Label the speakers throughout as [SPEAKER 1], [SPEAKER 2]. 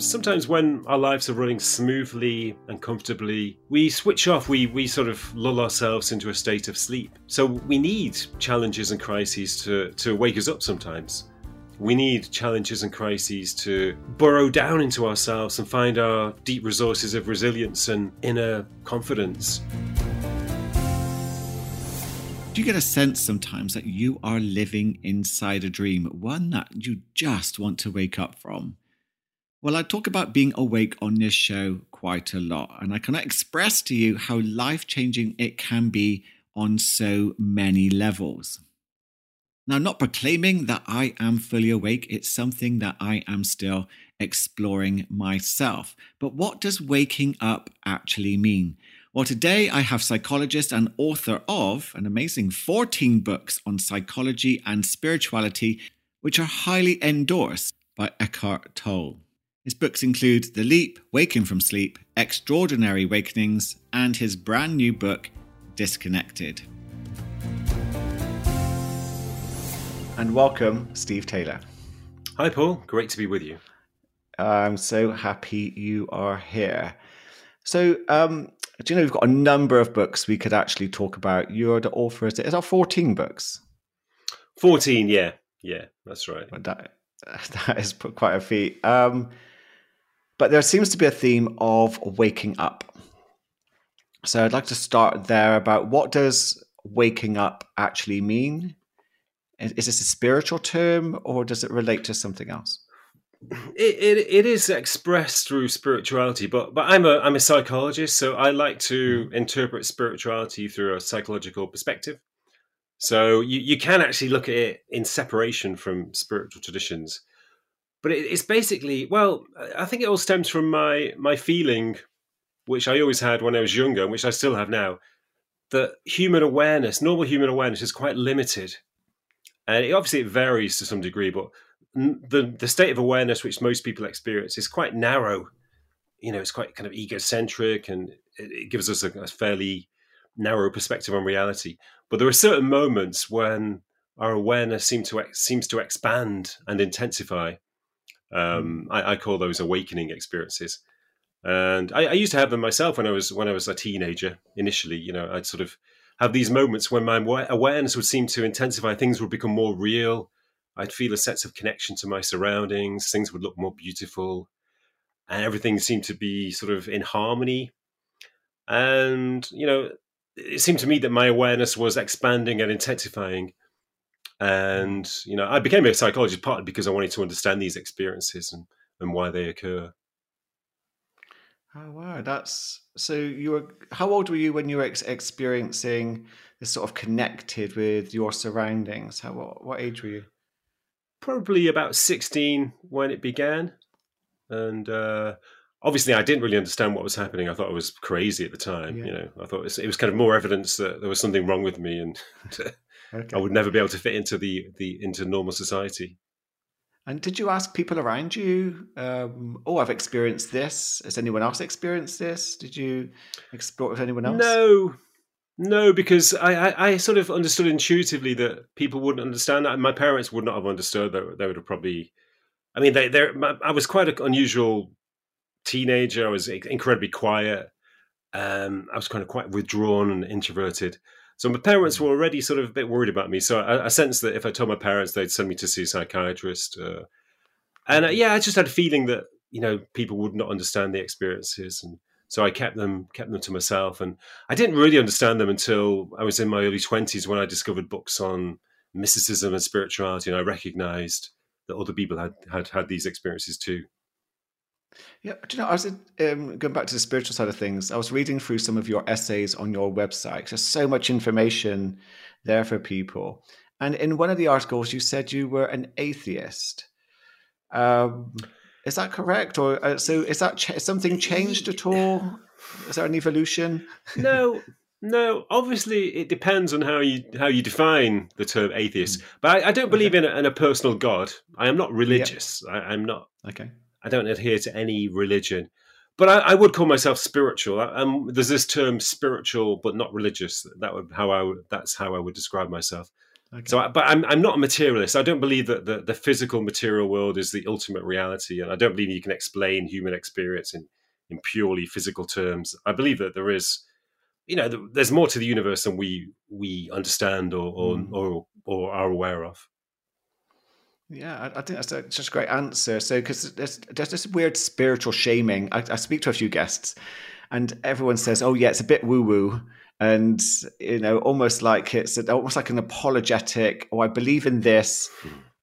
[SPEAKER 1] sometimes when our lives are running smoothly and comfortably, we switch off, we, we sort of lull ourselves into a state of sleep. So we need challenges and crises to, to wake us up sometimes. We need challenges and crises to burrow down into ourselves and find our deep resources of resilience and inner confidence.
[SPEAKER 2] Do you get a sense sometimes that you are living inside a dream, one that you just want to wake up from? Well, I talk about being awake on this show quite a lot, and I cannot express to you how life changing it can be on so many levels. Now, not proclaiming that I am fully awake, it's something that I am still exploring myself. But what does waking up actually mean? Well, today I have psychologist and author of an amazing 14 books on psychology and spirituality, which are highly endorsed by Eckhart Tolle. His books include The Leap, Waking from Sleep, Extraordinary Awakenings, and his brand new book, Disconnected. And welcome, Steve Taylor.
[SPEAKER 1] Hi, Paul. Great to be with you.
[SPEAKER 2] I'm so happy you are here. So, um, do you know we've got a number of books we could actually talk about? You're the author. Is it? our 14 books?
[SPEAKER 1] 14, yeah. Yeah, that's right.
[SPEAKER 2] That, that is quite a feat. Um, but there seems to be a theme of waking up. So I'd like to start there about what does waking up actually mean? Is this a spiritual term or does it relate to something else?
[SPEAKER 1] It, it, it is expressed through spirituality, but but I'm a I'm a psychologist, so I like to mm. interpret spirituality through a psychological perspective. So you, you can actually look at it in separation from spiritual traditions but it, it's basically well i think it all stems from my my feeling which i always had when i was younger and which i still have now that human awareness normal human awareness is quite limited. And it, obviously it varies to some degree but the the state of awareness which most people experience is quite narrow. You know it's quite kind of egocentric and it, it gives us a, a fairly narrow perspective on reality. But there are certain moments when our awareness seems to seems to expand and intensify um, hmm. I, I, call those awakening experiences, and I, I, used to have them myself when I was when I was a teenager. Initially, you know, I'd sort of have these moments when my awareness would seem to intensify. Things would become more real. I'd feel a sense of connection to my surroundings. Things would look more beautiful, and everything seemed to be sort of in harmony. And you know, it seemed to me that my awareness was expanding and intensifying and you know, I became a psychologist partly because I wanted to understand these experiences and, and why they occur.
[SPEAKER 2] Oh wow, that's so. You were how old were you when you were ex- experiencing this sort of connected with your surroundings? How what, what age were you?
[SPEAKER 1] Probably about sixteen when it began, and uh, obviously I didn't really understand what was happening. I thought I was crazy at the time. Yeah. You know, I thought it was, it was, kind of more evidence that there was something wrong with me, and Okay. I would never be able to fit into the the into normal society.
[SPEAKER 2] And did you ask people around you? Um, oh, I've experienced this. Has anyone else experienced this? Did you explore with anyone else?
[SPEAKER 1] No, no, because I, I, I, sort of understood intuitively that people wouldn't understand that. My parents would not have understood that. They would have probably. I mean, they, they I was quite an unusual teenager. I was incredibly quiet. Um, I was kind of quite withdrawn and introverted. So my parents were already sort of a bit worried about me. So I, I sensed that if I told my parents, they'd send me to see a psychiatrist. Uh, and uh, yeah, I just had a feeling that you know people would not understand the experiences, and so I kept them kept them to myself. And I didn't really understand them until I was in my early twenties when I discovered books on mysticism and spirituality, and I recognized that other people had had had these experiences too.
[SPEAKER 2] Yeah, do you know, I was um, going back to the spiritual side of things. I was reading through some of your essays on your website. There's so much information there for people. And in one of the articles, you said you were an atheist. Um, is that correct? Or uh, so is that ch- something changed at all? Is there an evolution?
[SPEAKER 1] no, no. Obviously, it depends on how you how you define the term atheist. Hmm. But I, I don't believe okay. in, a, in a personal God. I am not religious. Yep. I, I'm not.
[SPEAKER 2] Okay.
[SPEAKER 1] I don't adhere to any religion, but I, I would call myself spiritual. Um, there's this term spiritual but not religious. That would how I would, that's how I would describe myself. Okay. So, but I'm I'm not a materialist. I don't believe that the, the physical material world is the ultimate reality, and I don't believe you can explain human experience in in purely physical terms. I believe that there is, you know, there's more to the universe than we we understand or or mm. or, or, are aware of.
[SPEAKER 2] Yeah, I, think that's a, just a great answer. So, because there's there's this weird spiritual shaming. I, I speak to a few guests, and everyone says, "Oh, yeah, it's a bit woo woo." and you know almost like it's almost like an apologetic oh i believe in this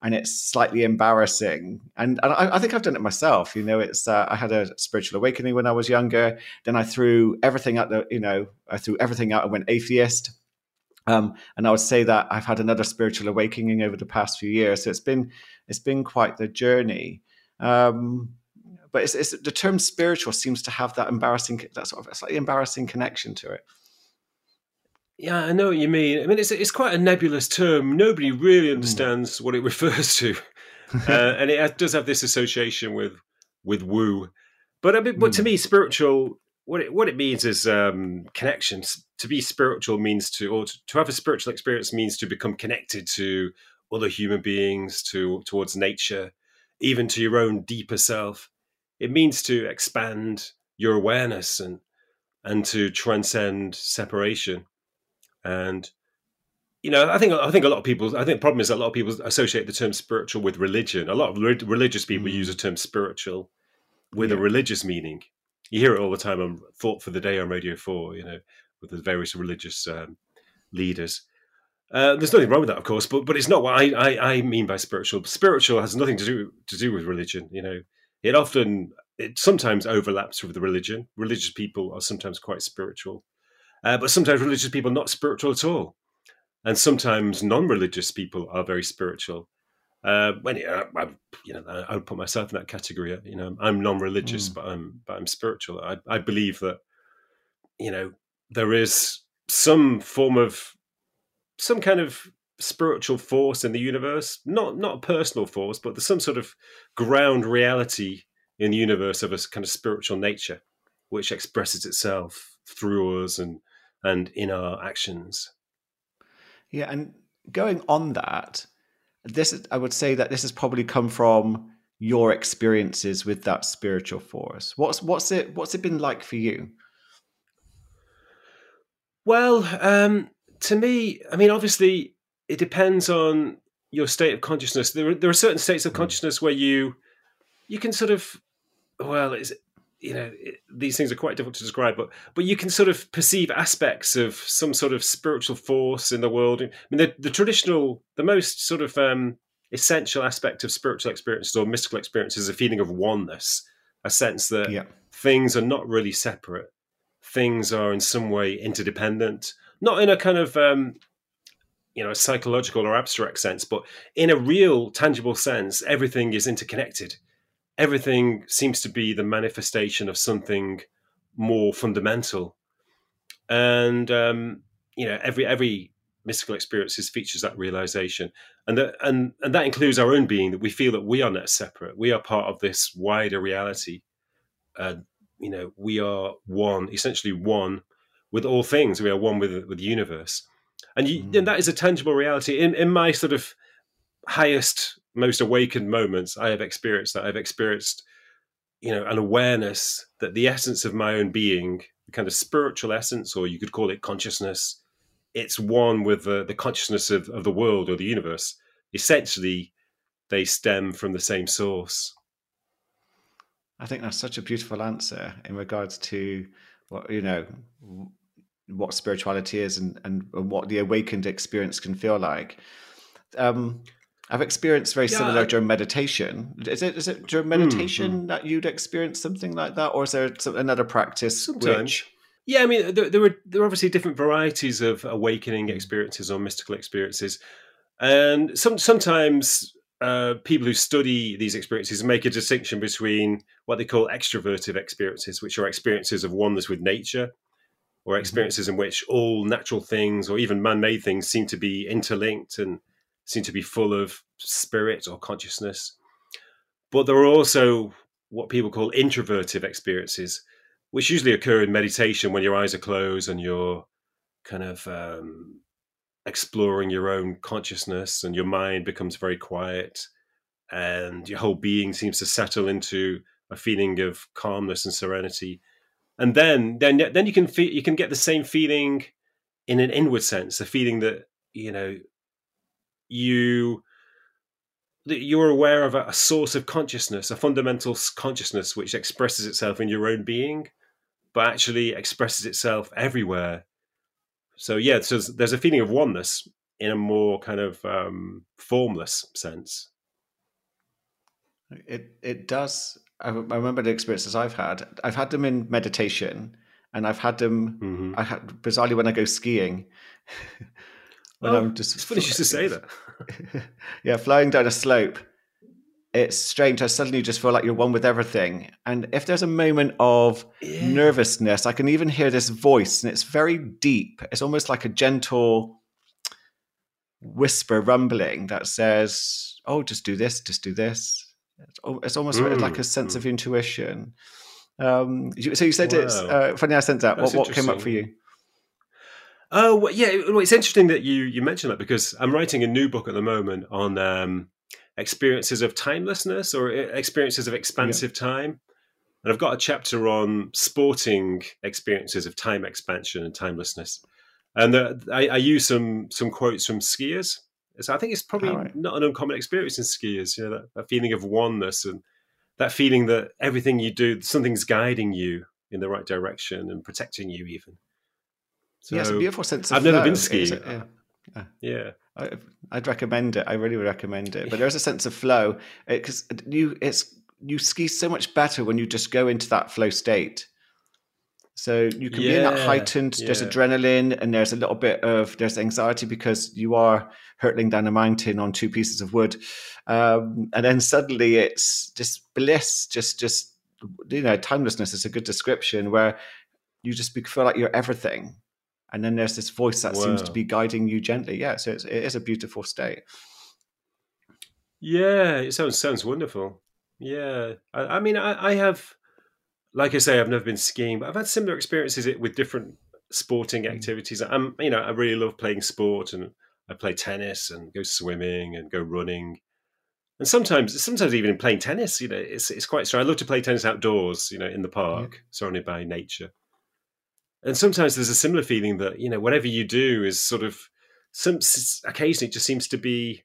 [SPEAKER 2] and it's slightly embarrassing and, and I, I, think i've done it myself you know it's uh, i had a spiritual awakening when i was younger then i threw everything out the you know i threw everything out and went atheist um, and i would say that i've had another spiritual awakening over the past few years so it's been it's been quite the journey um, but it's, it's, the term spiritual seems to have that embarrassing that sort of slightly embarrassing connection to it
[SPEAKER 1] yeah, I know what you mean. I mean, it's it's quite a nebulous term. Nobody really hmm. understands mm. what it refers to, uh, and it does have this association with with woo. But I mean, mm. but to hmm. me, spiritual what it what it means is um, connections. To be spiritual means to, or to, to have a spiritual experience means to become connected to other human beings, to towards nature, even to your own deeper self. It means to expand your awareness and and to transcend separation. And you know, I think I think a lot of people. I think the problem is a lot of people associate the term spiritual with religion. A lot of re- religious people mm. use the term spiritual with yeah. a religious meaning. You hear it all the time on Thought for the Day on Radio Four. You know, with the various religious um, leaders. Uh, there's nothing wrong with that, of course, but but it's not what I, I, I mean by spiritual. Spiritual has nothing to do to do with religion. You know, it often it sometimes overlaps with the religion. Religious people are sometimes quite spiritual, uh, but sometimes religious people are not spiritual at all. And sometimes non religious people are very spiritual. Uh, when I, I, you know, I would put myself in that category. You know, I'm non-religious, mm. but I'm but I'm spiritual. I, I believe that you know there is some form of some kind of spiritual force in the universe, not not a personal force, but there's some sort of ground reality in the universe of a kind of spiritual nature, which expresses itself through us and and in our actions.
[SPEAKER 2] Yeah, and going on that, this is, I would say that this has probably come from your experiences with that spiritual force. What's what's it what's it been like for you?
[SPEAKER 1] Well, um, to me, I mean, obviously, it depends on your state of consciousness. There are, there are certain states of hmm. consciousness where you you can sort of well, it's you know it, these things are quite difficult to describe but but you can sort of perceive aspects of some sort of spiritual force in the world. I mean the, the traditional the most sort of um, essential aspect of spiritual experiences or mystical experiences is a feeling of oneness a sense that yeah. things are not really separate. Things are in some way interdependent not in a kind of um, you know psychological or abstract sense but in a real tangible sense everything is interconnected everything seems to be the manifestation of something more fundamental. And um, you know, every every mystical experiences features that realization, and that and and that includes our own being that we feel that we are not separate. We are part of this wider reality. Uh, you know, we are one, essentially one with all things. We are one with with the universe, and, you, mm. and that is a tangible reality. In in my sort of highest most awakened moments I have experienced that I've experienced, you know, an awareness that the essence of my own being, the kind of spiritual essence, or you could call it consciousness, it's one with the, the consciousness of, of the world or the universe. Essentially, they stem from the same source.
[SPEAKER 2] I think that's such a beautiful answer in regards to what you know what spirituality is and, and, and what the awakened experience can feel like. Um, I've experienced very yeah. similar during meditation. Is it is it during hmm, meditation mm-hmm. that you'd experience something like that, or is there some, another practice? Sometimes. Which...
[SPEAKER 1] Yeah, I mean, there, there, are there are obviously different varieties of awakening experiences or mystical experiences, and some sometimes uh, people who study these experiences make a distinction between what they call extrovertive experiences, which are experiences of oneness with nature, or mm-hmm. experiences mm-hmm. in which all natural things or even man-made things seem to be interlinked and seem to be full of spirit or consciousness. But there are also what people call introvertive experiences, which usually occur in meditation when your eyes are closed and you're kind of um, exploring your own consciousness and your mind becomes very quiet and your whole being seems to settle into a feeling of calmness and serenity and then then then you can feel you can get the same feeling in an inward sense a feeling that you know you that you're aware of a, a source of consciousness a fundamental consciousness which expresses itself in your own being but actually expresses itself everywhere so yeah so there's a feeling of oneness in a more kind of um, formless sense
[SPEAKER 2] it it does I, I remember the experiences I've had. I've had them in meditation, and I've had them. Mm-hmm. I had bizarrely when I go skiing.
[SPEAKER 1] when oh, I'm just it's funny just to say that.
[SPEAKER 2] yeah, flying down a slope. It's strange. I suddenly just feel like you're one with everything. And if there's a moment of yeah. nervousness, I can even hear this voice, and it's very deep. It's almost like a gentle whisper rumbling that says, "Oh, just do this, just do this." It's almost mm. like a sense mm. of intuition. Um, so you said wow. it's uh, funny. I sent that. what, what came up for you?
[SPEAKER 1] Oh well, yeah, well, it's interesting that you you mentioned that because I'm writing a new book at the moment on um, experiences of timelessness or uh, experiences of expansive yeah. time, and I've got a chapter on sporting experiences of time expansion and timelessness, and uh, I, I, use some some quotes from skiers so I think it's probably right. not an uncommon experience in skiers. You know, that, that, feeling of oneness and that feeling that everything you do, something's guiding you in the right direction and protecting you, even.
[SPEAKER 2] So, yeah, it's a beautiful sense.
[SPEAKER 1] I've
[SPEAKER 2] flow,
[SPEAKER 1] never been skiing.
[SPEAKER 2] Yeah.
[SPEAKER 1] yeah. yeah.
[SPEAKER 2] I, would recommend it. I really would recommend it. But there's a sense of flow because you it's you ski so much better when you just go into that flow state. So you can yeah, be in that heightened. Yeah. There's adrenaline, and there's a little bit of there's anxiety because you are hurtling down a mountain on two pieces of wood, um, and then suddenly it's just bliss. Just just you know, timelessness is a good description where you just feel like you're everything, and then there's this voice that wow. seems to be guiding you gently. Yeah, so it's, it is a beautiful state.
[SPEAKER 1] Yeah, it sounds sounds wonderful. Yeah, I, I mean, I, I have like I say, I've never been skiing, but I've had similar experiences with different sporting mm. activities. I'm, you know, I really love playing sport, and I play tennis and go swimming and go running, and sometimes, sometimes even in playing tennis, you know, it's it's quite strong. I love to play tennis outdoors, you know, in the park, yeah. surrounded by nature. And sometimes there's a similar feeling that you know, whatever you do is sort of some occasionally it just seems to be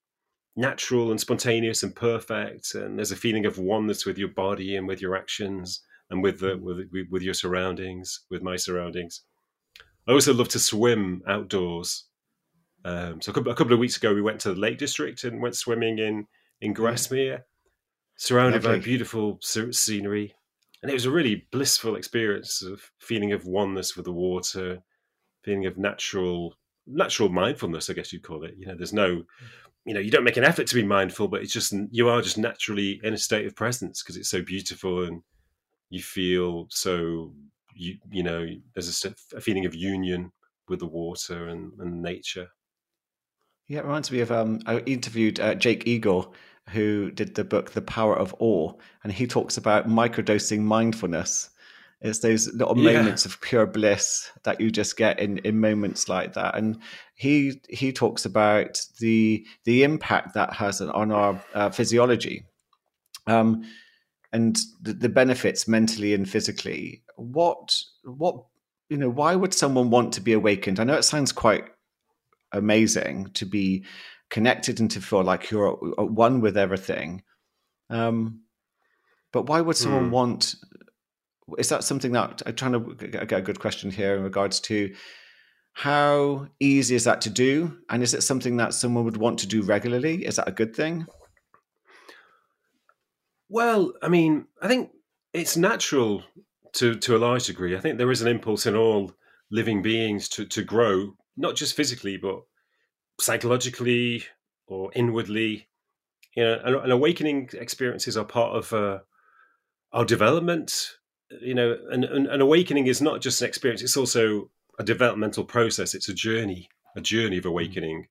[SPEAKER 1] natural and spontaneous and perfect, and there's a feeling of oneness with your body and with your actions and with the with with your surroundings, with my surroundings. I also love to swim outdoors. Um, so a couple, a couple, of weeks ago, we went to the Lake District and went swimming in in Grasmere, surrounded Lovely. by beautiful scenery, and it was a really blissful experience of feeling of oneness with the water, feeling of natural natural mindfulness, I guess you'd call it. You know, there's no, you know, you don't make an effort to be mindful, but it's just you are just naturally in a state of presence because it's so beautiful and you feel so you you know there's a, a feeling of union with the water and, and nature.
[SPEAKER 2] Yeah, it reminds me of um, I interviewed uh, Jake Eagle, who did the book The Power of Awe, and he talks about microdosing mindfulness. It's those little yeah. moments of pure bliss that you just get in, in moments like that. And he he talks about the the impact that has on our uh, physiology. Um, and the, the benefits mentally and physically what what you know why would someone want to be awakened i know it sounds quite amazing to be connected and to feel like you're one with everything um, but why would someone hmm. want is that something that i'm trying to get a good question here in regards to how easy is that to do and is it something that someone would want to do regularly is that a good thing
[SPEAKER 1] well, I mean, I think it's natural to to a large degree. I think there is an impulse in all living beings to to grow, not just physically, but psychologically or inwardly. You know, an, an awakening experiences are part of uh, our development. You know, and, and an awakening is not just an experience; it's also a developmental process. It's a journey, a journey of mm. awakening.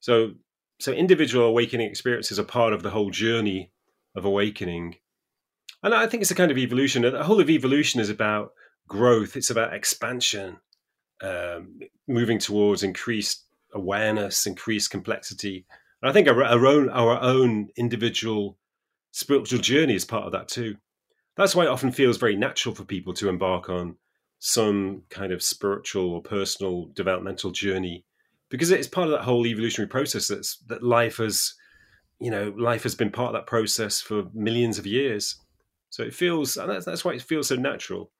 [SPEAKER 1] So, so individual awakening experiences are part of the whole journey of awakening. And I think it's a kind of evolution. The whole of evolution is about growth. It's about expansion, um, moving towards increased awareness, increased complexity. And I think our, our own our own individual spiritual journey is part of that too. That's why it often feels very natural for people to embark on some kind of spiritual or personal developmental journey because it's part of that whole evolutionary process that's that life has you know life has been part of that process for millions of years so it feels that's, that's why it feels so natural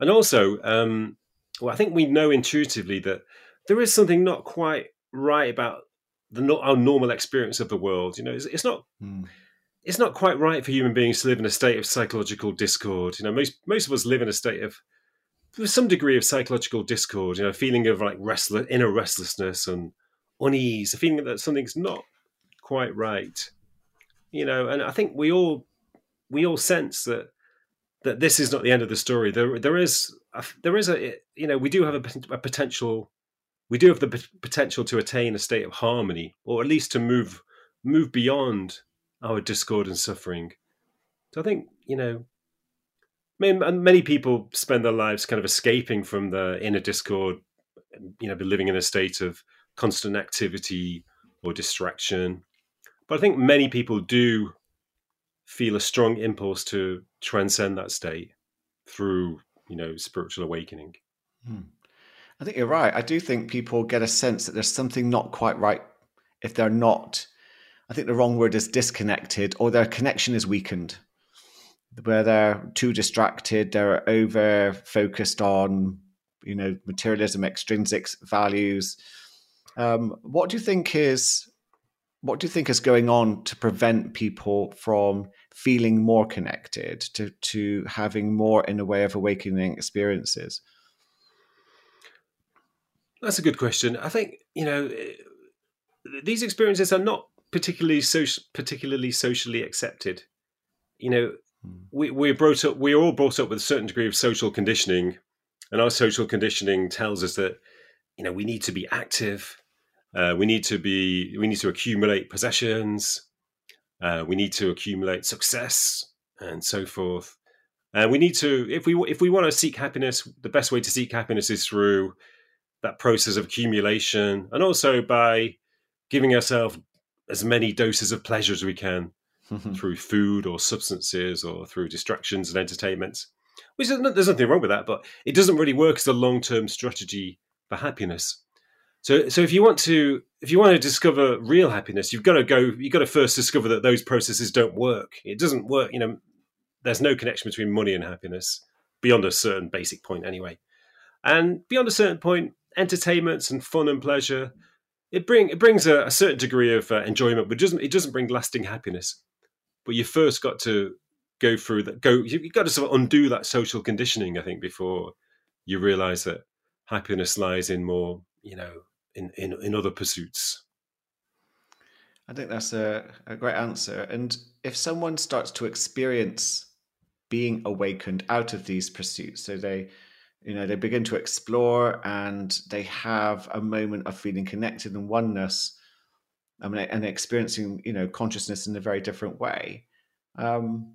[SPEAKER 1] and also um, well i think we know intuitively that there is something not quite right about the our normal experience of the world you know it's, it's not mm. it's not quite right for human beings to live in a state of psychological discord you know most most of us live in a state of with some degree of psychological discord, you know, a feeling of like restless, inner restlessness and unease, a feeling that something's not quite right, you know. And I think we all we all sense that that this is not the end of the story. There there is a, there is a you know we do have a, a potential we do have the p- potential to attain a state of harmony, or at least to move move beyond our discord and suffering. So I think you know many people spend their lives kind of escaping from the inner discord, you know, living in a state of constant activity or distraction. But I think many people do feel a strong impulse to transcend that state through, you know, spiritual awakening. Hmm.
[SPEAKER 2] I think you're right. I do think people get a sense that there's something not quite right if they're not. I think the wrong word is disconnected or their connection is weakened where they're too distracted, they're over focused on, you know, materialism, extrinsic values. Um, what do you think is what do you think is going on to prevent people from feeling more connected to to having more in a way of awakening experiences?
[SPEAKER 1] That's a good question. I think you know these experiences are not particularly so particularly socially accepted. You know, we we're brought up we're all brought up with a certain degree of social conditioning and our social conditioning tells us that you know we need to be active uh, we need to be we need to accumulate possessions uh, we need to accumulate success and so forth and we need to if we if we want to seek happiness the best way to seek happiness is through that process of accumulation and also by giving ourselves as many doses of pleasure as we can through food or substances or through distractions and entertainments. Which is, there's nothing wrong with that, but it doesn't really work as a long term strategy for happiness. So, so if you want to if you want to discover real happiness, you've got to go. You've got to first discover that those processes don't work. It doesn't work. You know, there's no connection between money and happiness beyond a certain basic point, anyway. And beyond a certain point, entertainments and fun and pleasure it bring it brings a, a certain degree of uh, enjoyment, but it doesn't it doesn't bring lasting happiness. But you first got to go through that go you've got to sort of undo that social conditioning i think before you realize that happiness lies in more you know in in, in other pursuits.
[SPEAKER 2] I think that's a, a great answer. And if someone starts to experience being awakened out of these pursuits so they you know they begin to explore and they have a moment of feeling connected and oneness I mean, and experiencing you know consciousness in a very different way. Um,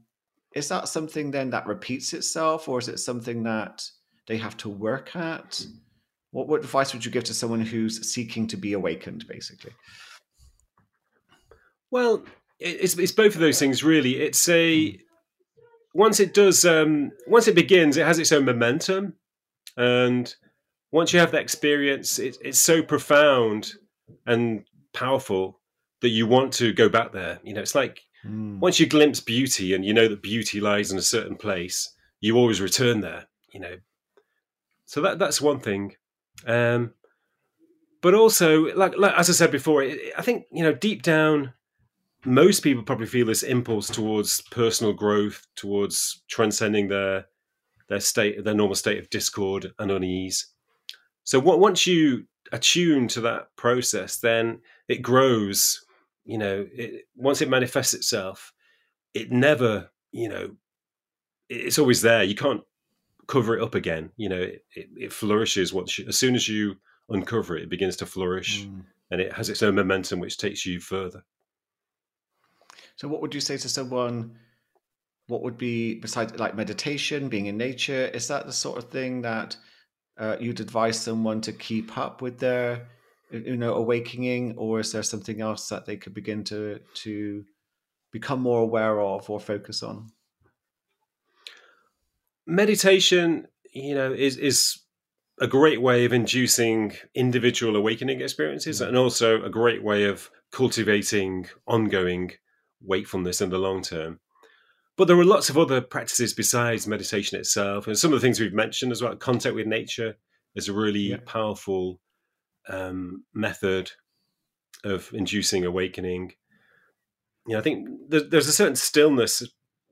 [SPEAKER 2] is that something then that repeats itself, or is it something that they have to work at? What, what advice would you give to someone who's seeking to be awakened, basically?
[SPEAKER 1] Well, it's it's both of those things really. It's a once it does um, once it begins, it has its own momentum, and once you have that experience, it, it's so profound and powerful that you want to go back there. You know, it's like mm. once you glimpse beauty and you know that beauty lies in a certain place, you always return there. You know, so that that's one thing. Um, but also, like, like as I said before, it, I think you know deep down, most people probably feel this impulse towards personal growth, towards transcending their their state, their normal state of discord and unease. So, what, once you attune to that process, then it grows. You know, it, once it manifests itself, it never, you know, it's always there. You can't cover it up again. You know, it, it, it flourishes once you, as soon as you uncover it, it begins to flourish, mm. and it has its own momentum, which takes you further.
[SPEAKER 2] So, what would you say to someone? What would be besides like meditation, being in nature? Is that the sort of thing that uh, you'd advise someone to keep up with their you know, awakening, or is there something else that they could begin to to become more aware of or focus on?
[SPEAKER 1] Meditation, you know, is is a great way of inducing individual awakening experiences, mm-hmm. and also a great way of cultivating ongoing wakefulness in the long term. But there are lots of other practices besides meditation itself, and some of the things we've mentioned as well. Contact with nature is a really yeah. powerful um, method of inducing awakening. You know, I think there's a certain stillness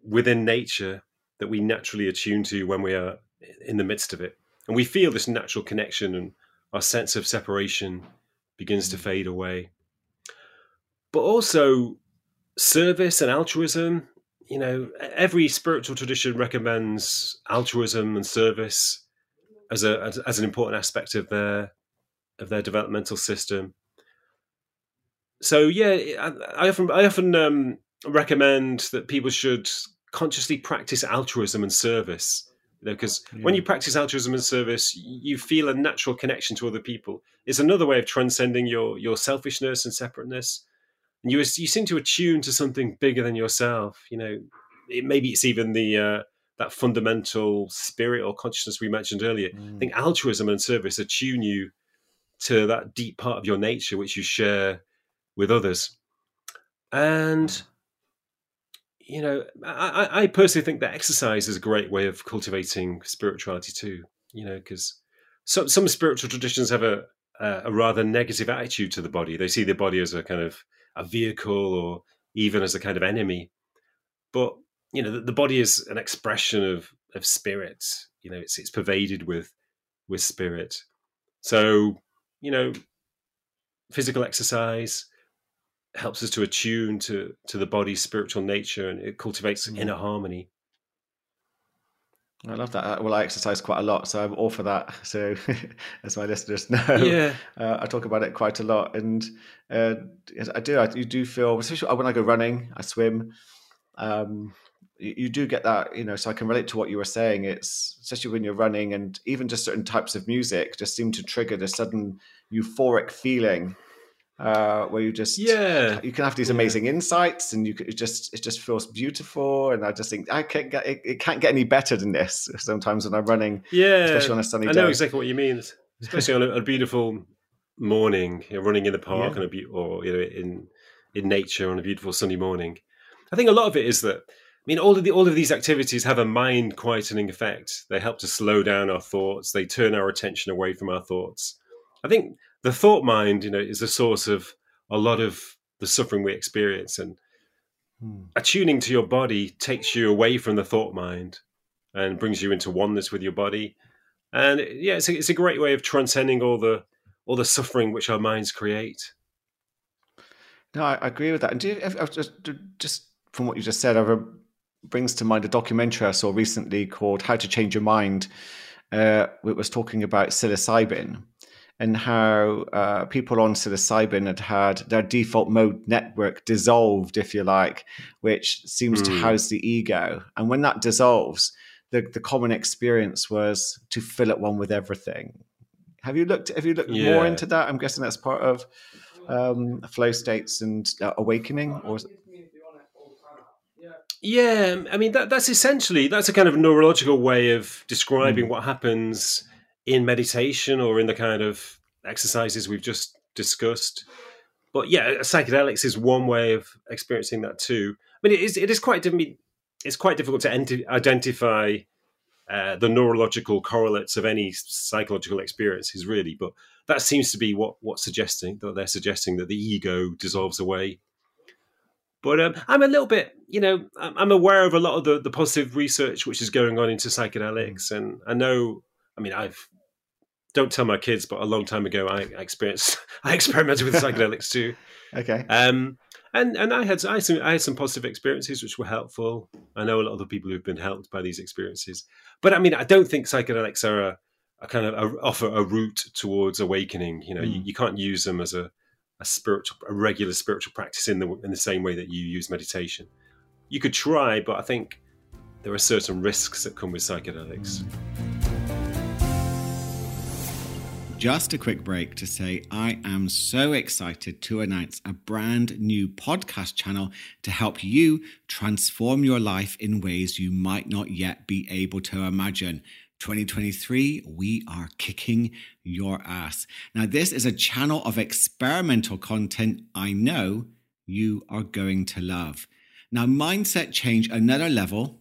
[SPEAKER 1] within nature that we naturally attune to when we are in the midst of it, and we feel this natural connection, and our sense of separation begins to mm. fade away. But also, service and altruism. You know, every spiritual tradition recommends altruism and service as a as, as an important aspect of their of their developmental system. So yeah, I, I often I often um, recommend that people should consciously practice altruism and service. Because you know, yeah. when you practice altruism and service, you feel a natural connection to other people. It's another way of transcending your your selfishness and separateness, and you you seem to attune to something bigger than yourself. You know, it, maybe it's even the uh, that fundamental spirit or consciousness we mentioned earlier. Mm. I think altruism and service attune you to that deep part of your nature which you share with others. And you know, I, I personally think that exercise is a great way of cultivating spirituality too. You know, because some some spiritual traditions have a a rather negative attitude to the body. They see the body as a kind of a vehicle or even as a kind of enemy. But you know, the, the body is an expression of of spirit. You know, it's it's pervaded with with spirit. So you know, physical exercise helps us to attune to to the body's spiritual nature, and it cultivates mm. inner harmony.
[SPEAKER 2] I love that. Uh, well, I exercise quite a lot, so I'm all for that. So, as my listeners know,
[SPEAKER 1] yeah,
[SPEAKER 2] uh, I talk about it quite a lot, and uh, I do. I you do feel, especially when I go running, I swim. Um, you, you do get that, you know. So I can relate to what you were saying. It's especially when you're running, and even just certain types of music just seem to trigger this sudden euphoric feeling uh, where you just
[SPEAKER 1] yeah
[SPEAKER 2] you can have these amazing yeah. insights and you it just it just feels beautiful and I just think I can't get it, it, can't get any better than this sometimes when I'm running
[SPEAKER 1] yeah
[SPEAKER 2] especially on a sunny
[SPEAKER 1] I
[SPEAKER 2] day.
[SPEAKER 1] I know exactly what you mean especially on a, a, beautiful morning you're running in the park yeah. on a be- or you know in in nature on a beautiful sunny morning I think a lot of it is that I mean, all of the all of these activities have a mind quietening effect. They help to slow down our thoughts. They turn our attention away from our thoughts. I think the thought mind, you know, is the source of a lot of the suffering we experience, and hmm. attuning to your body takes you away from the thought mind and brings you into oneness with your body. And yeah, it's a, it's a great way of transcending all the all the suffering which our minds create.
[SPEAKER 2] No, I, agree with that. And do you, just, just from what you just said, I've brings to mind a documentary I saw recently called How to Change Your Mind. Uh, it was talking about psilocybin and how uh, people on psilocybin had had their default mode network dissolved, if you like, which seems mm. to hmm. house the ego. And when that dissolves, the, the common experience was to fill it one with everything. Have you looked? Have you looked yeah. more into that? I'm guessing that's part of um, flow states and uh, awakening, or
[SPEAKER 1] yeah, I mean that that's essentially that's a kind of neurological way of describing mm. what happens in meditation or in the kind of exercises we've just discussed. But yeah, psychedelics is one way of experiencing that too. I mean, it is it is quite it's quite difficult to ent- identify uh, the neurological correlates of any psychological experiences, really. But that seems to be what what's suggesting that they're suggesting that the ego dissolves away but um, I'm a little bit, you know, I'm aware of a lot of the, the positive research which is going on into psychedelics, and I know, I mean, I've don't tell my kids, but a long time ago, I, I experienced, I experimented with psychedelics too.
[SPEAKER 2] Okay.
[SPEAKER 1] Um, and and I had I had, some, I had some positive experiences which were helpful. I know a lot of the people who've been helped by these experiences, but I mean, I don't think psychedelics are a, a kind of a, offer a route towards awakening. You know, mm. you, you can't use them as a a spiritual, a regular spiritual practice in the in the same way that you use meditation. You could try, but I think there are certain risks that come with psychedelics.
[SPEAKER 2] Just a quick break to say I am so excited to announce a brand new podcast channel to help you transform your life in ways you might not yet be able to imagine. 2023, we are kicking your ass. Now, this is a channel of experimental content I know you are going to love. Now, Mindset Change Another Level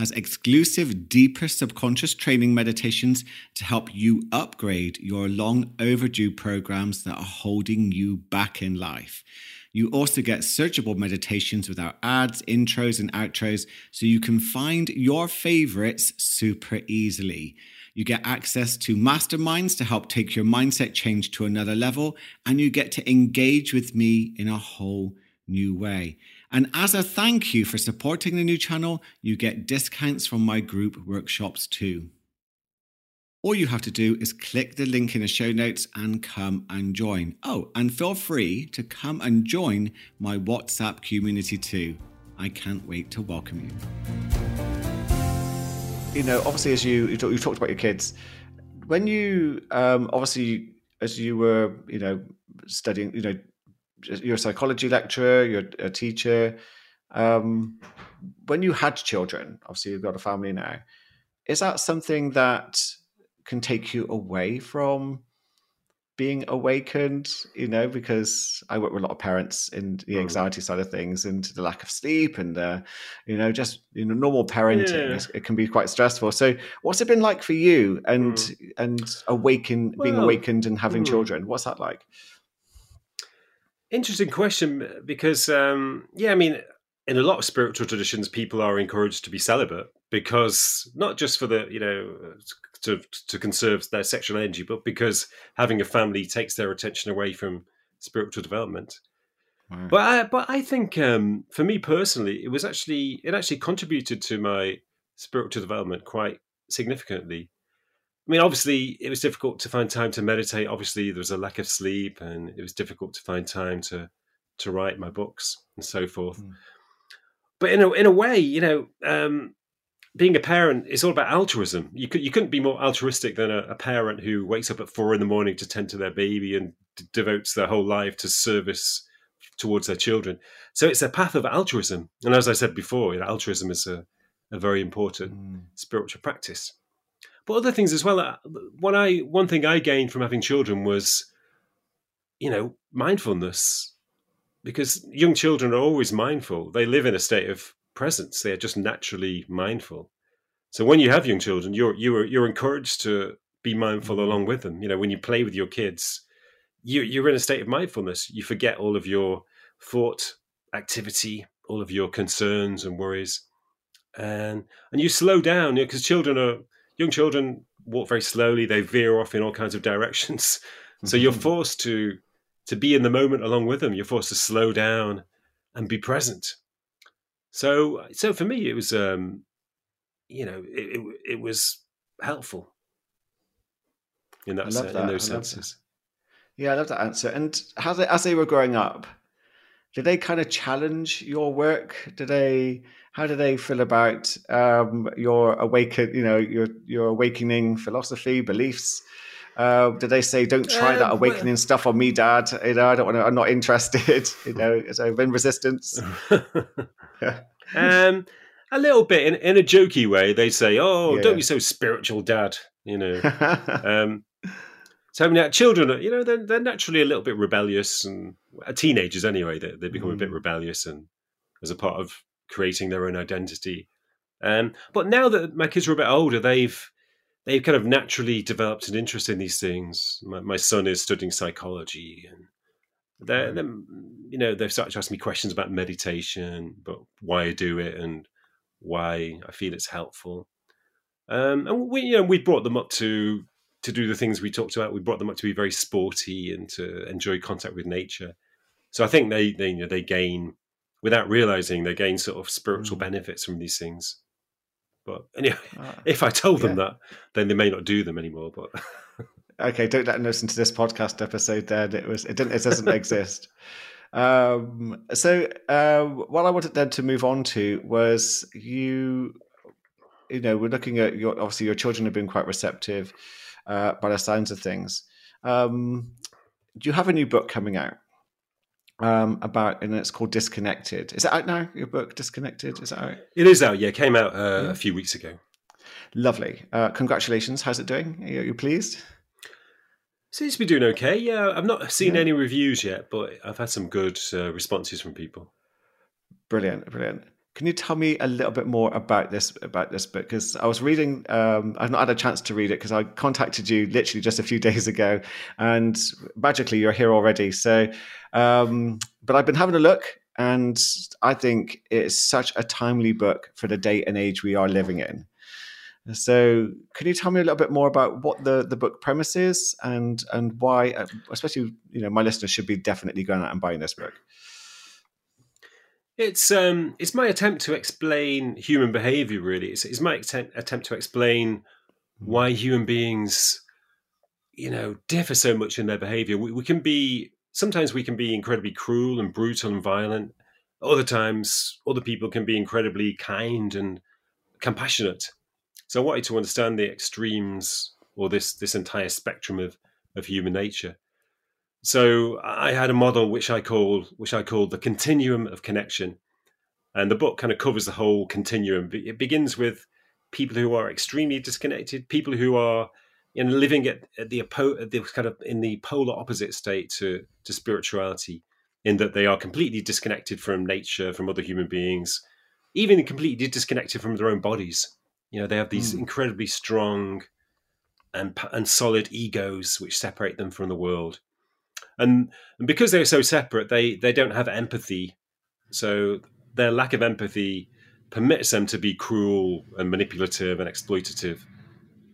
[SPEAKER 2] has exclusive, deeper subconscious training meditations to help you upgrade your long overdue programs that are holding you back in life. You also get searchable meditations without ads, intros, and outros, so you can find your favorites super easily. You get access to masterminds to help take your mindset change to another level, and you get to engage with me in a whole new way. And as a thank you for supporting the new channel, you get discounts from my group workshops too. All you have to do is click the link in the show notes and come and join. Oh, and feel free to come and join my WhatsApp community too. I can't wait to welcome you.
[SPEAKER 3] You know, obviously, as you you, talk, you talked about your kids, when you um, obviously as you were you know studying, you know, you're a psychology lecturer, you're a teacher. Um, when you had children, obviously you've got a family now. Is that something that can take you away from being awakened, you know, because I work with a lot of parents in the mm. anxiety side of things and the lack of sleep and, uh, you know, just, you know, normal parenting, yeah. it can be quite stressful. So what's it been like for you and, mm. and awaken, well, being awakened and having mm. children? What's that like?
[SPEAKER 1] Interesting question because, um, yeah, I mean, in a lot of spiritual traditions, people are encouraged to be celibate because not just for the, you know, to to conserve their sexual energy, but because having a family takes their attention away from spiritual development. Wow. But I, but I think um, for me personally, it was actually it actually contributed to my spiritual development quite significantly. I mean, obviously, it was difficult to find time to meditate. Obviously, there was a lack of sleep, and it was difficult to find time to to write my books and so forth. Mm. But in a in a way, you know, um, being a parent is all about altruism. You could you couldn't be more altruistic than a, a parent who wakes up at four in the morning to tend to their baby and d- devotes their whole life to service towards their children. So it's a path of altruism. And as I said before, you know, altruism is a, a very important mm. spiritual practice. But other things as well. Uh, what I one thing I gained from having children was, you know, mindfulness, because young children are always mindful. They live in a state of presence. They are just naturally mindful. So when you have young children, you're you're you're encouraged to be mindful mm-hmm. along with them. You know, when you play with your kids, you you're in a state of mindfulness. You forget all of your thought activity, all of your concerns and worries, and and you slow down. Because you know, children are young children walk very slowly. They veer off in all kinds of directions. So you're mm-hmm. forced to to be in the moment along with them. You're forced to slow down and be present. So, so for me, it was, um, you know, it, it, it was helpful in that, that. in those senses.
[SPEAKER 3] Yeah, I love that answer. And how they, as they were growing up, did they kind of challenge your work? Did they? How do they feel about um, your awaken? You know, your your awakening philosophy, beliefs? Uh, did they say, "Don't try that um, awakening stuff on me, Dad"? You know, I don't want to. I'm not interested. you know, so been resistance.
[SPEAKER 1] um, a little bit in, in a jokey way. They say, "Oh, yeah. don't be so spiritual, Dad." You know. um, so I mean, children, are, you know, they're, they're naturally a little bit rebellious, and teenagers anyway. They, they become mm. a bit mm. rebellious, and as a part of creating their own identity. Um, but now that my kids are a bit older, they've they've kind of naturally developed an interest in these things. My, my son is studying psychology, and they're, they're, you know they've started to ask me questions about meditation, but why I do it and why I feel it's helpful. Um, and we you know we brought them up to to do the things we talked about. We brought them up to be very sporty and to enjoy contact with nature. So I think they they you know they gain without realizing they gain sort of spiritual mm. benefits from these things. But anyway, uh, if I told them that, then they may not do them anymore. But
[SPEAKER 3] okay, don't let them listen to this podcast episode. Then it was it didn't it doesn't exist. Um, so uh, what I wanted then to move on to was you. You know, we're looking at your obviously your children have been quite receptive.
[SPEAKER 2] uh, by the sounds of things. Um, do you have a new book coming out? Um, about and it's called Disconnected. Is it out now? Your book Disconnected is that out?
[SPEAKER 1] It is out. Yeah, it came out uh, yeah. a few weeks ago.
[SPEAKER 2] Lovely. Uh, congratulations. How's it doing? Are you, are you pleased?
[SPEAKER 1] Seems to be doing okay. Yeah, I've not seen yeah. any reviews yet, but I've had some good uh, responses from people.
[SPEAKER 2] Brilliant, brilliant. Can you tell me a little bit more about this about this book? Because I was reading, um, I've not had a chance to read it because I contacted you literally just a few days ago, and magically you're here already. So, um, but I've been having a look, and I think it's such a timely book for the day and age we are living in. So, can you tell me a little bit more about what the, the book premise is and and why, uh, especially you know, my listeners should be definitely going out and buying this book.
[SPEAKER 1] It's um, it's my attempt to explain human behavior. Really, it's, it's my attempt, attempt to explain why human beings, you know, differ so much in their behavior. We, we can be sometimes we can be incredibly cruel and brutal and violent. Other times, other people can be incredibly kind and compassionate. So I wanted to understand the extremes or this this entire spectrum of of human nature. So I had a model which I call which I called the continuum of connection, and the book kind of covers the whole continuum. It begins with people who are extremely disconnected, people who are you know, living at, at the, at the kind of in the polar opposite state to to spirituality, in that they are completely disconnected from nature, from other human beings, even completely disconnected from their own bodies. You know, they have these mm. incredibly strong and and solid egos which separate them from the world and and because they're so separate, they they don't have empathy. So their lack of empathy permits them to be cruel and manipulative and exploitative.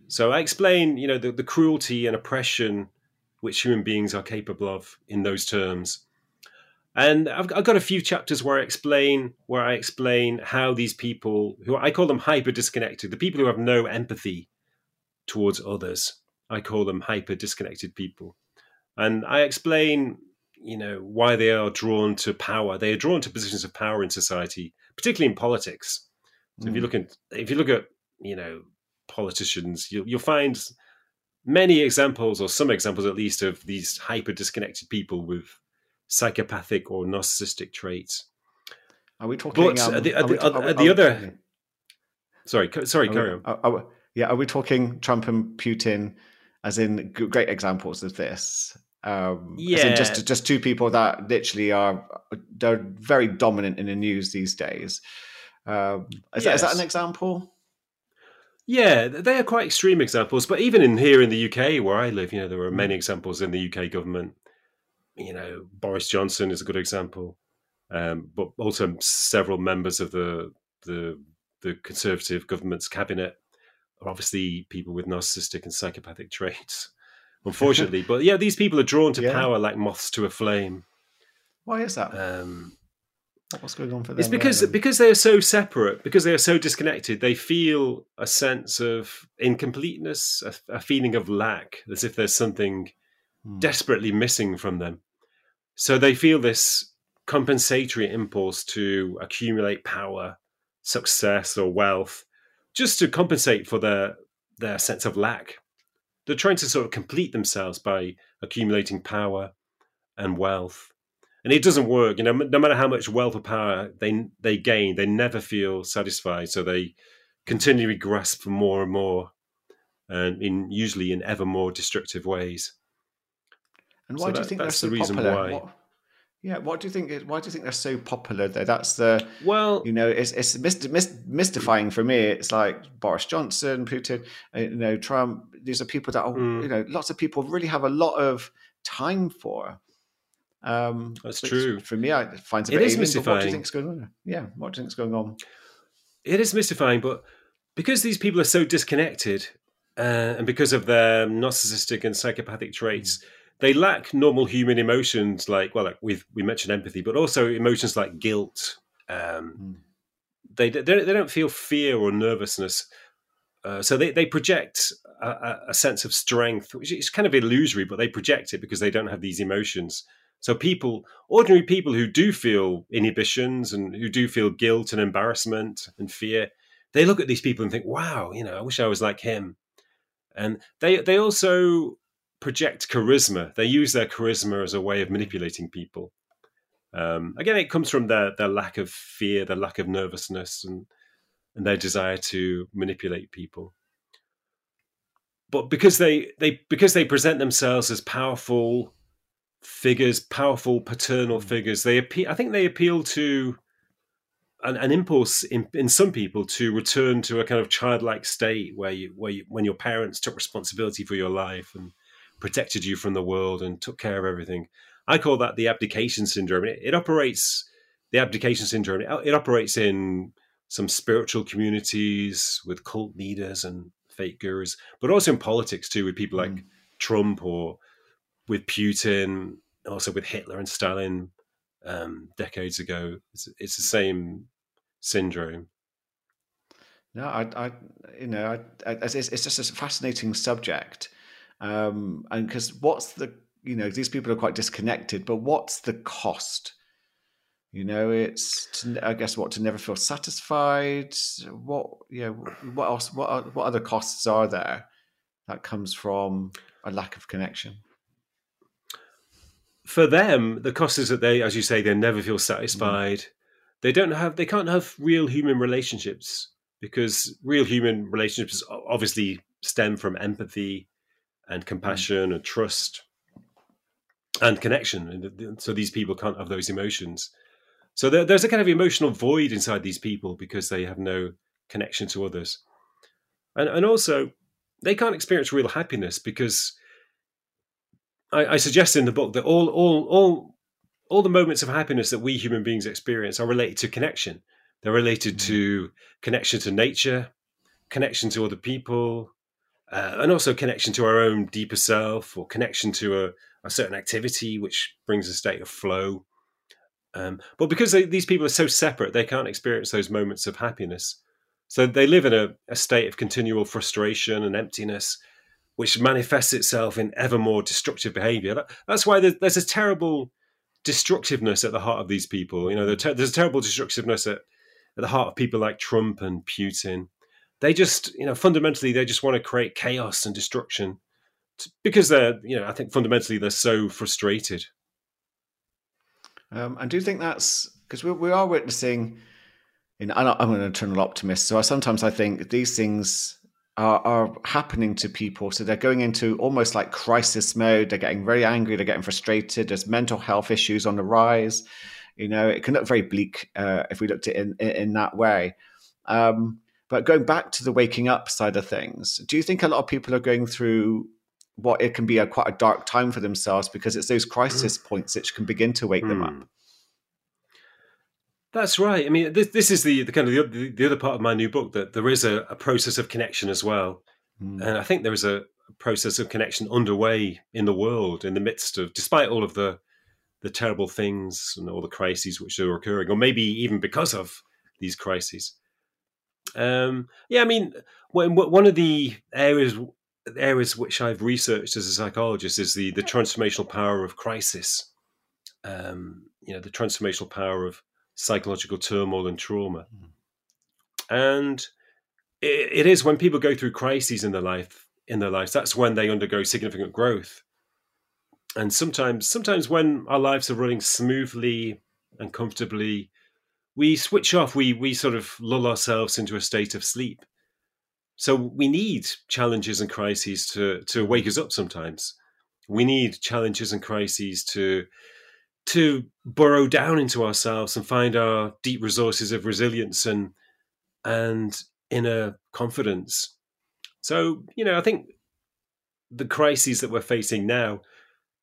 [SPEAKER 1] So I explain, you know, the, the cruelty and oppression which human beings are capable of in those terms. And I've, I've, got a few chapters where I explain where I explain how these people, who I call them hyper disconnected, the people who have no empathy towards others, I call them hyper disconnected people. And I explain, you know, why they are drawn to power. They are drawn to positions of power in society, particularly in politics. So mm. if you mm. look at if you look at you know politicians, you'll, you'll find many examples, or some examples at least, of these hyper disconnected people with psychopathic or narcissistic traits.
[SPEAKER 2] Are we talking? But
[SPEAKER 1] um, the, the, the other. Sorry, sorry, carry
[SPEAKER 2] we, on. Are, are, yeah, are we talking Trump and Putin as in great examples of this? Um, yeah, just just two people that literally are they're very dominant in the news these days. Um, is, yes. that, is that an example?
[SPEAKER 1] Yeah, they are quite extreme examples. But even in here in the UK, where I live, you know, there are many mm. examples in the UK government. You know, Boris Johnson is a good example, um, but also several members of the the the Conservative government's cabinet are obviously people with narcissistic and psychopathic traits unfortunately. but yeah, these people are drawn to yeah. power like moths to a flame.
[SPEAKER 2] Why is that? Um, What's going on for them?
[SPEAKER 1] It's because there, because they are so separate, because they are so disconnected. They feel a sense of incompleteness, a, a feeling of lack, as if there's something hmm. desperately missing from them. So they feel this compensatory impulse to accumulate power, success, or wealth, just to compensate for their their sense of lack they're trying to sort of complete themselves by accumulating power and wealth. And it doesn't work you know no matter how much wealth or power they they gain they never feel satisfied so they continually grasp for more and more and in usually in ever more destructive ways.
[SPEAKER 2] And why so do you think that's the reason why what, yeah, what do you think? Why do you think they're so popular? Though that's the well, you know, it's it's mystifying for me. It's like Boris Johnson, Putin, uh, you know, Trump. These are people that are, mm. you know, lots of people really have a lot of time for.
[SPEAKER 1] Um, that's true.
[SPEAKER 2] For me, I find it, it is mystifying. What do you think's going on? Yeah, what do you think's going on?
[SPEAKER 1] It is mystifying, but because these people are so disconnected, uh, and because of their narcissistic and psychopathic traits. Mm they lack normal human emotions like well like we we mentioned empathy but also emotions like guilt um, mm. they, they, they don't feel fear or nervousness. Uh, so they, they project a, a, sense of strength which is kind of illusory but they project it because they don't have these emotions. So people ordinary people who do feel inhibitions and who do feel guilt and embarrassment and fear they look at these people and think wow you know i wish i was like him. And they they also project charisma. They use their charisma as a way of manipulating people. Um, again, it comes from their their lack of fear, their lack of nervousness, and and their desire to manipulate people. But because they they because they present themselves as powerful figures, powerful paternal figures, they appeal. I think they appeal to an, an impulse in, in some people to return to a kind of childlike state where you where you, when your parents took responsibility for your life and protected you from the world and took care of everything. I call that the abdication syndrome. It, it operates the abdication syndrome. It, it, operates in some spiritual communities with cult leaders and fake gurus, but also in politics too, with people like mm. Trump or with Putin, also with Hitler and Stalin um, decades ago. It's, it's, the same syndrome.
[SPEAKER 2] No, I, I you know, I, I, it's, it's just a fascinating subject, um, and because what's the you know these people are quite disconnected but what's the cost? You know it's to, i guess what to never feel satisfied? What you know what else what are, what other costs are there that comes from a lack of connection?
[SPEAKER 1] For them the cost is that they as you say they never feel satisfied. Mm. they don't have they can't have real human relationships because real human relationships obviously stem from empathy and compassion mm. and trust and connection. So these people can't have those emotions. So there, there's a kind of emotional void inside these people because they have no connection to others. And, and also, they can't experience real happiness because I, I suggest in the book that all, all, all, all the moments of happiness that we human beings experience are related to connection. They're related mm-hmm. to connection to nature, connection to other people, uh, and also connection to our own deeper self or connection to a, a certain activity which brings a state of flow. Um, but because they, these people are so separate, they can't experience those moments of happiness. So they live in a, a state of continual frustration and emptiness, which manifests itself in ever more destructive behavior. That, that's why there's, there's, a terrible destructiveness at the heart of these people. You know, there's a terrible destructiveness at, at the heart of people like Trump and Putin they just you know fundamentally they just want to create chaos and destruction because they're you know i think fundamentally they're so frustrated.
[SPEAKER 2] Um, and do you think that's because we, we are witnessing in i'm an eternal optimist so I, sometimes i think these things are, are happening to people. So they're going into almost like crisis mode they're getting very angry they're getting frustrated there's mental health issues on the rise. You know it can look very bleak uh, if we looked at it in, in, in that way. Um, but going back to the waking up side of things, do you think a lot of people are going through what it can be a quite a dark time for themselves because it's those crisis mm. points which can begin to wake mm. them up? Hmm.
[SPEAKER 1] That's right. I mean, this, this is the, the kind of the, the, other part of my new book that there is a, a process of connection as well, mm. and I think there is a, a process of connection underway in the world in the midst of, despite all of the the terrible things and all the crises which are occurring, or maybe even because of these crises. Um, yeah, I mean, one of the areas areas which I've researched as a psychologist is the the transformational power of crisis. Um, you know, the transformational power of psychological turmoil and trauma, mm. and it, it is when people go through crises in their life in their lives that's when they undergo significant growth. And sometimes, sometimes when our lives are running smoothly and comfortably, we switch off, we we sort of lull ourselves into a state of sleep. So we need challenges and crises to to wake us up sometimes. We need challenges and crises to to burrow down into ourselves and find our deep resources of resilience and and inner confidence. So, you know, I think the crises that we're facing now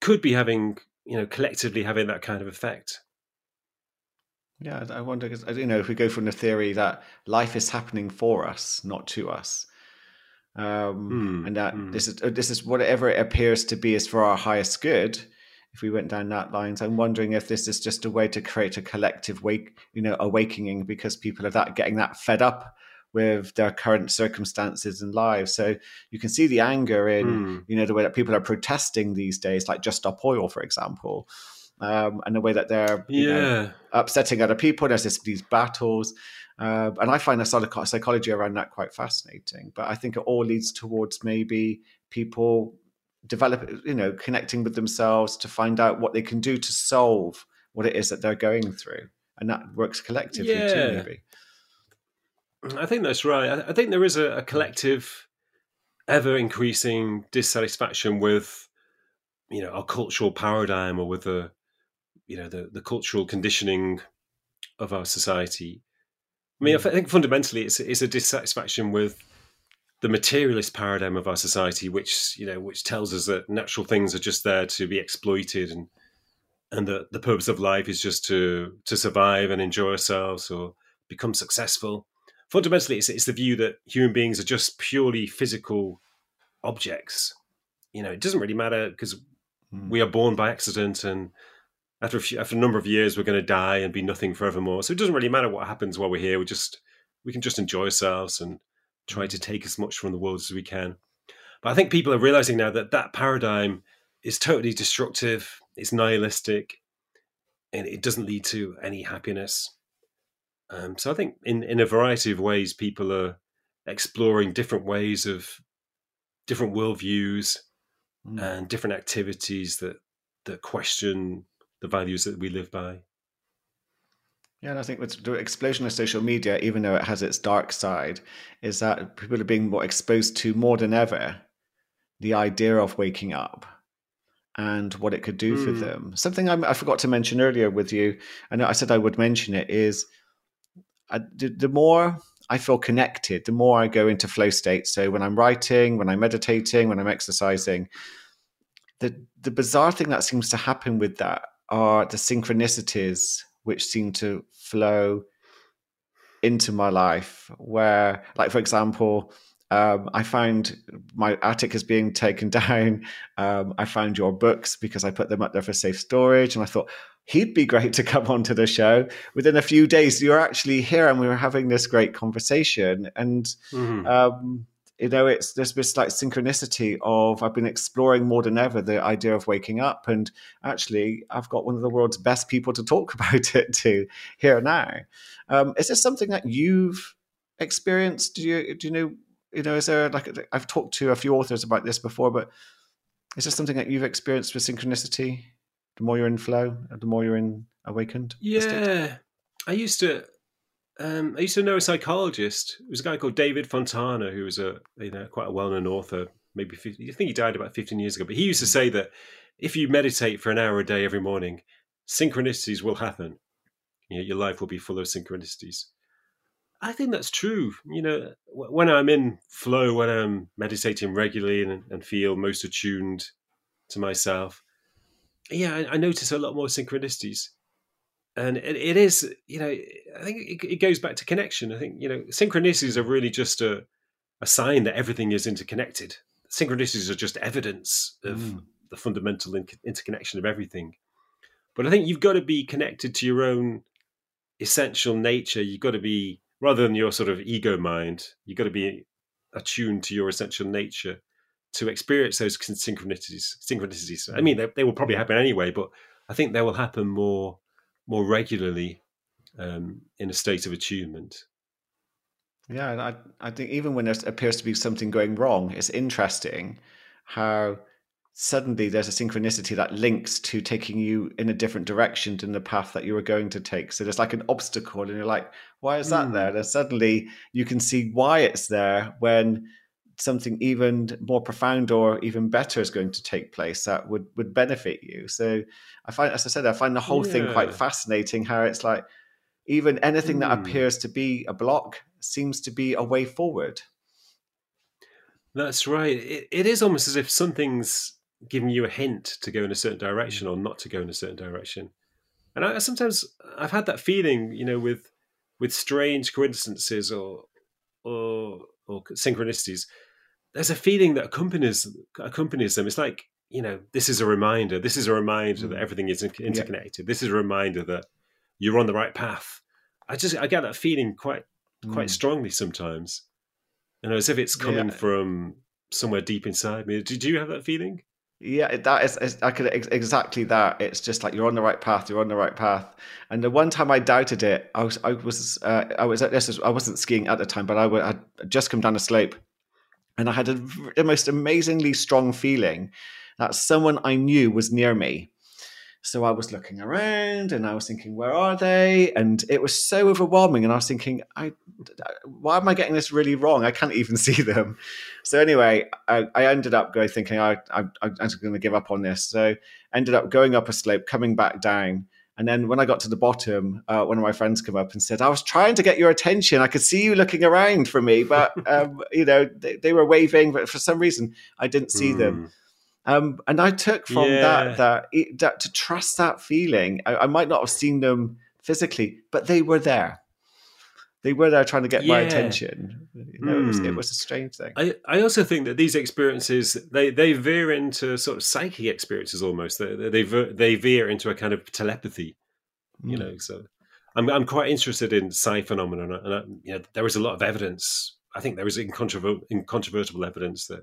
[SPEAKER 1] could be having, you know, collectively having that kind of effect.
[SPEAKER 2] Yeah, I wonder because you know if we go from the theory that life is happening for us, not to us, um, mm, and that mm. this is uh, this is whatever it appears to be is for our highest good. If we went down that lines, I'm wondering if this is just a way to create a collective wake, you know, awakening because people are that getting that fed up with their current circumstances and lives. So you can see the anger in, mm. you know, the way that people are protesting these days, like Just Stop Oil, for example um, and the way that they're yeah. know, upsetting other people. There's this, these battles. Uh, and I find the sort of psychology around that quite fascinating. But I think it all leads towards maybe people develop, you know, connecting with themselves to find out what they can do to solve what it is that they're going through, and that works collectively yeah. too. Maybe.
[SPEAKER 1] I think that's right. I think there is a, a collective, ever increasing dissatisfaction with, you know, our cultural paradigm or with the, you know, the the cultural conditioning of our society. I mean, I hmm. think fundamentally it's it's a dissatisfaction with the materialist paradigm of our society, which you know, which tells us that natural things are just there to be exploited, and and that the purpose of life is just to to survive and enjoy ourselves or become successful. Fundamentally, it's, it's the view that human beings are just purely physical objects. You know, it doesn't really matter because mm. we are born by accident, and after a, few, after a number of years, we're going to die and be nothing forevermore. So it doesn't really matter what happens while we're here. We just we can just enjoy ourselves and try to take as much from the world as we can. But I think people are realizing now that that paradigm is totally destructive, it's nihilistic, and it doesn't lead to any happiness. Um, so I think in, in a variety of ways, people are exploring different ways of different worldviews mm. and different activities that that question the values that we live by.
[SPEAKER 2] Yeah, and I think with the explosion of social media, even though it has its dark side, is that people are being more exposed to more than ever the idea of waking up and what it could do mm. for hmm. them. Something I, I, forgot to mention earlier with you, and I said I would mention it, is I, the, the more I feel connected, the more I go into flow state. So when I'm writing, when I'm meditating, when I'm exercising, the the bizarre thing that seems to happen with that are the synchronicities which seem to flow into my life where like for example um, I found my attic is being taken down. Um, I found your books because I put them up there for safe storage, and I thought he'd be great to come onto the show. Within a few days, you're actually here, and we were having this great conversation. And mm-hmm. um, you know, it's there's this like synchronicity of I've been exploring more than ever the idea of waking up, and actually, I've got one of the world's best people to talk about it to here now. Um, is this something that you've experienced? Do you do you know? You know, is there like I've talked to a few authors about this before, but is this something that you've experienced with synchronicity? The more you're in flow, the more you're in awakened.
[SPEAKER 1] Yeah, I used to um, I used to know a psychologist. It was a guy called David Fontana, who was a you know quite a well-known author. Maybe 50, I think he died about 15 years ago. But he used to say that if you meditate for an hour a day every morning, synchronicities will happen. You know, your life will be full of synchronicities. I think that's true. You know, when I'm in flow, when I'm meditating regularly and, and feel most attuned to myself, yeah, I, I notice a lot more synchronicities and it, it is you know i think it, it, goes back to connection. I think you know synchronicities are really just a, a sign that everything is interconnected. Synchronicities are just evidence of mm. the fundamental in- interconnection of everything. But i think you've got to be connected to your own essential nature. You've got to be rather than your sort of ego mind you've got to be attuned to your essential nature to experience those synchronicities synchronicities. I mean they, they will probably happen anyway but i think they will happen more more regularly um, in a state of attunement.
[SPEAKER 2] Yeah, and I, I think even when there appears to be something going wrong, it's interesting how suddenly there's a synchronicity that links to taking you in a different direction than the path that you were going to take. So there's like an obstacle, and you're like, why is that mm. there? And suddenly you can see why it's there when something even more profound or even better is going to take place that would would benefit you so i find as i said i find the whole yeah. thing quite fascinating how it's like even anything mm. that hmm. appears to be a block seems to be a way forward
[SPEAKER 1] that's right it, it is almost as if something's giving you a hint to go in a certain direction or not to go in a certain direction and I, sometimes i've had that feeling you know with with strange coincidences or or or synchronicities there's a feeling that accompanies accompanies them. It's like you know, this is a reminder. This is a reminder mm. that everything is interconnected. Yeah. This is a reminder that you're on the right path. I just I get that feeling quite quite mm. strongly sometimes, you know, as if it's coming yeah. from somewhere deep inside me. Did you have that feeling?
[SPEAKER 2] Yeah, that is, is I could exactly that. It's just like you're on the right path. You're on the right path. And the one time I doubted it, I was I was uh, I was at this. I wasn't skiing at the time, but I had just come down a slope, and I had a, the most amazingly strong feeling that someone I knew was near me. So I was looking around and I was thinking, where are they? And it was so overwhelming. And I was thinking, I, why am I getting this really wrong? I can't even see them. So anyway, I, I ended up going thinking, I, I, I'm going to give up on this. So ended up going up a slope, coming back down. And then when I got to the bottom, uh, one of my friends came up and said, I was trying to get your attention. I could see you looking around for me, but, um, you know, they, they, were waving, but for some reason I didn't see mm. them. Hmm. Um, and I took from yeah. that, that, that to trust that feeling. I, I, might not have seen them physically, but they were there. They were there trying to get yeah. my attention. You know, mm. it, was, it, hmm. was, a strange thing.
[SPEAKER 1] I, I also think that these experiences they, they veer into sort of psychic experiences almost. They they, they veer into a kind of telepathy. Mm. You hmm. know, so I'm I'm quite interested in psi phenomena, and I, you know, there is a lot of evidence. I think there is incontrovertible evidence that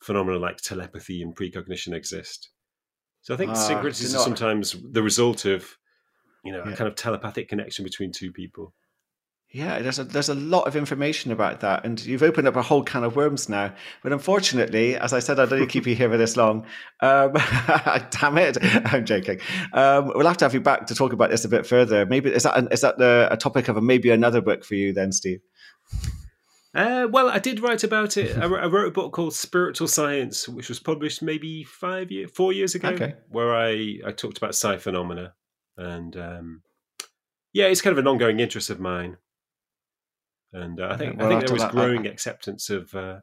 [SPEAKER 1] phenomena like telepathy and precognition exist. So I think uh, synchronicities are sometimes the result of, you know, yeah. a kind of telepathic connection between two people.
[SPEAKER 2] Yeah, there's a there's a lot of information about that, and you've opened up a whole can of worms now. But unfortunately, as I said, I don't keep you here for this long. Um, damn it, I'm joking. Um, we'll have to have you back to talk about this a bit further. Maybe is that is that the, a topic of a, maybe another book for you then, Steve?
[SPEAKER 1] Uh, well, I did write about it. I wrote a book called Spiritual Science, which was published maybe five years, four years ago, okay. where I, I talked about psi phenomena. And um, yeah, it's kind of an ongoing interest of mine. And uh, I think well, I think there was growing acceptance of uh,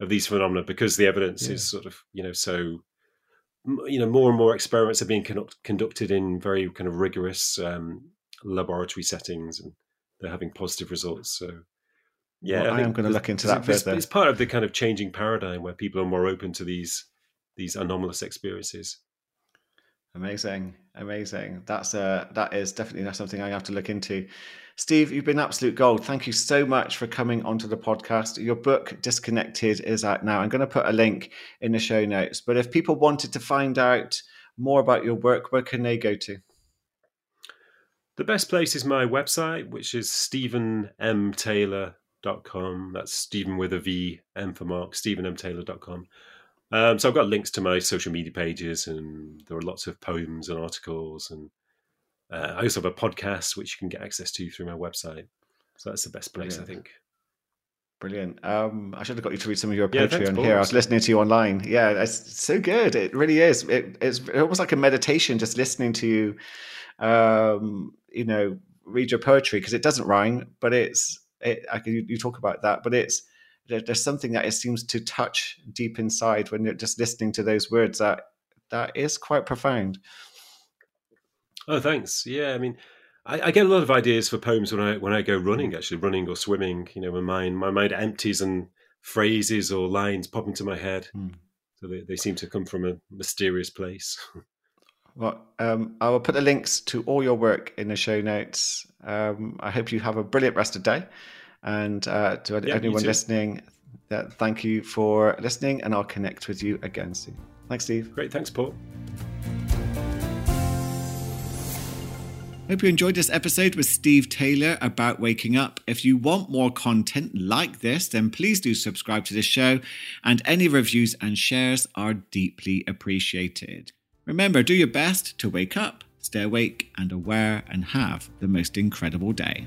[SPEAKER 1] of these phenomena because the evidence yeah. is sort of you know so you know more and more experiments are being conduct- conducted in very kind of rigorous um, laboratory settings, and they're having positive results. So
[SPEAKER 2] yeah, well, I, I am going to look into that
[SPEAKER 1] it's,
[SPEAKER 2] further.
[SPEAKER 1] It's part of the kind of changing paradigm where people are more open to these these anomalous experiences.
[SPEAKER 2] Amazing, amazing. That's uh that is definitely something I have to look into. Steve, you've been absolute gold. Thank you so much for coming onto the podcast. Your book, Disconnected, is out now. I'm going to put a link in the show notes. But if people wanted to find out more about your work, where can they go to?
[SPEAKER 1] The best place is my website, which is stevenmtaylor.com com. That's Steven with a V, M for Mark, StevenMTaylor.com. Um, so I've got links to my social media pages, and there are lots of poems and articles. And uh, I also have a podcast which you can get access to through my website. So that's the best place, Brilliant. I think.
[SPEAKER 2] Brilliant. Um, I should have got you to read some of your poetry yeah, on here. I was listening to you online. Yeah, it's so good. It really is. It, it's almost like a meditation, just listening to you. Um, you know, read your poetry because it doesn't rhyme, but it's it, I can, you, talk about that, but it's there's something that it seems to touch deep inside when you're just listening to those words that that is quite profound.
[SPEAKER 1] Oh, thanks. Yeah, I mean, I, I, get a lot of ideas for poems when I when I go running. Actually, running or swimming. You know, my mind my mind empties and phrases or lines pop into my head. Mm. So they, they seem to come from a mysterious place.
[SPEAKER 2] Well, um, I will put the links to all your work in the show notes. Um, I hope you have a brilliant rest of day. And uh, to yeah, anyone listening, uh, thank you for listening, and I'll connect with you again soon. Thanks, Steve.
[SPEAKER 1] Great. Thanks, Paul.
[SPEAKER 4] Hope you enjoyed this episode with Steve Taylor about waking up. If you want more content like this, then please do subscribe to the show, and any reviews and shares are deeply appreciated. Remember, do your best to wake up, stay awake and aware, and have the most incredible day.